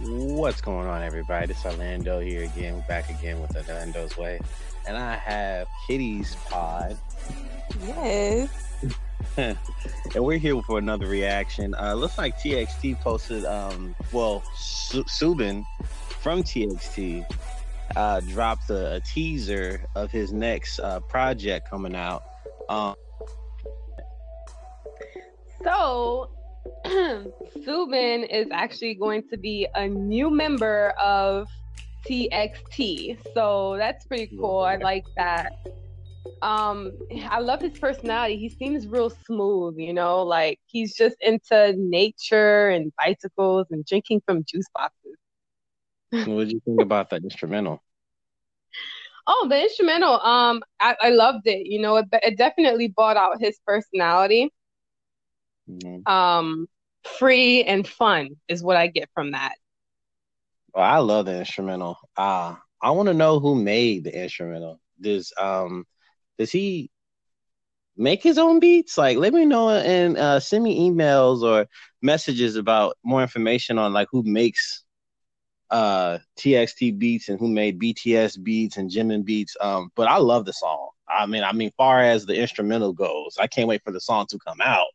What's going on, everybody? It's Orlando here again. We're back again with Orlando's Way. And I have Kitty's Pod. Yes. and we're here for another reaction. Uh, looks like TXT posted, um, well, Su- Soobin from TXT uh, dropped a, a teaser of his next uh, project coming out. Um, So, Soobin is actually going to be a new member of TXT. So that's pretty cool. I like that. Um, I love his personality. He seems real smooth, you know, like he's just into nature and bicycles and drinking from juice boxes. what did you think about that instrumental? Oh, the instrumental. Um, I, I loved it. You know, it, it definitely brought out his personality. Mhm. Um, free and fun is what I get from that. Well, I love the instrumental. Uh, I want to know who made the instrumental. Does um does he make his own beats? Like, let me know and uh, send me emails or messages about more information on like who makes uh TXT beats and who made BTS beats and Jimin beats. Um, but I love the song. I mean, I mean, far as the instrumental goes, I can't wait for the song to come out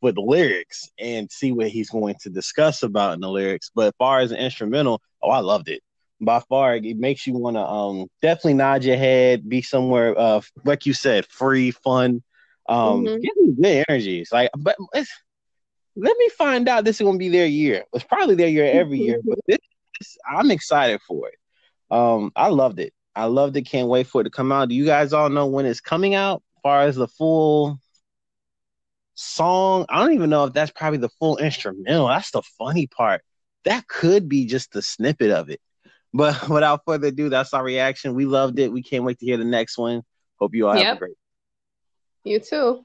with the lyrics and see what he's going to discuss about in the lyrics. But as far as the instrumental, oh, I loved it. By far, it makes you want to um definitely nod your head, be somewhere uh like you said, free, fun, um, Mhm. give me good energy. It's like, but it's, let me find out this is gonna be their year. It's probably their year every year, but this, this I'm excited for it. Um, I loved it. I loved it. Can't wait for it to come out. Do you guys all know when it's coming out? As far as the full song, I don't even know if that's probably the full instrumental. That's the funny part. That could be just the snippet of it. But without further ado, that's our reaction. We loved it. We can't wait to hear the next one. Hope you all have a great. You too.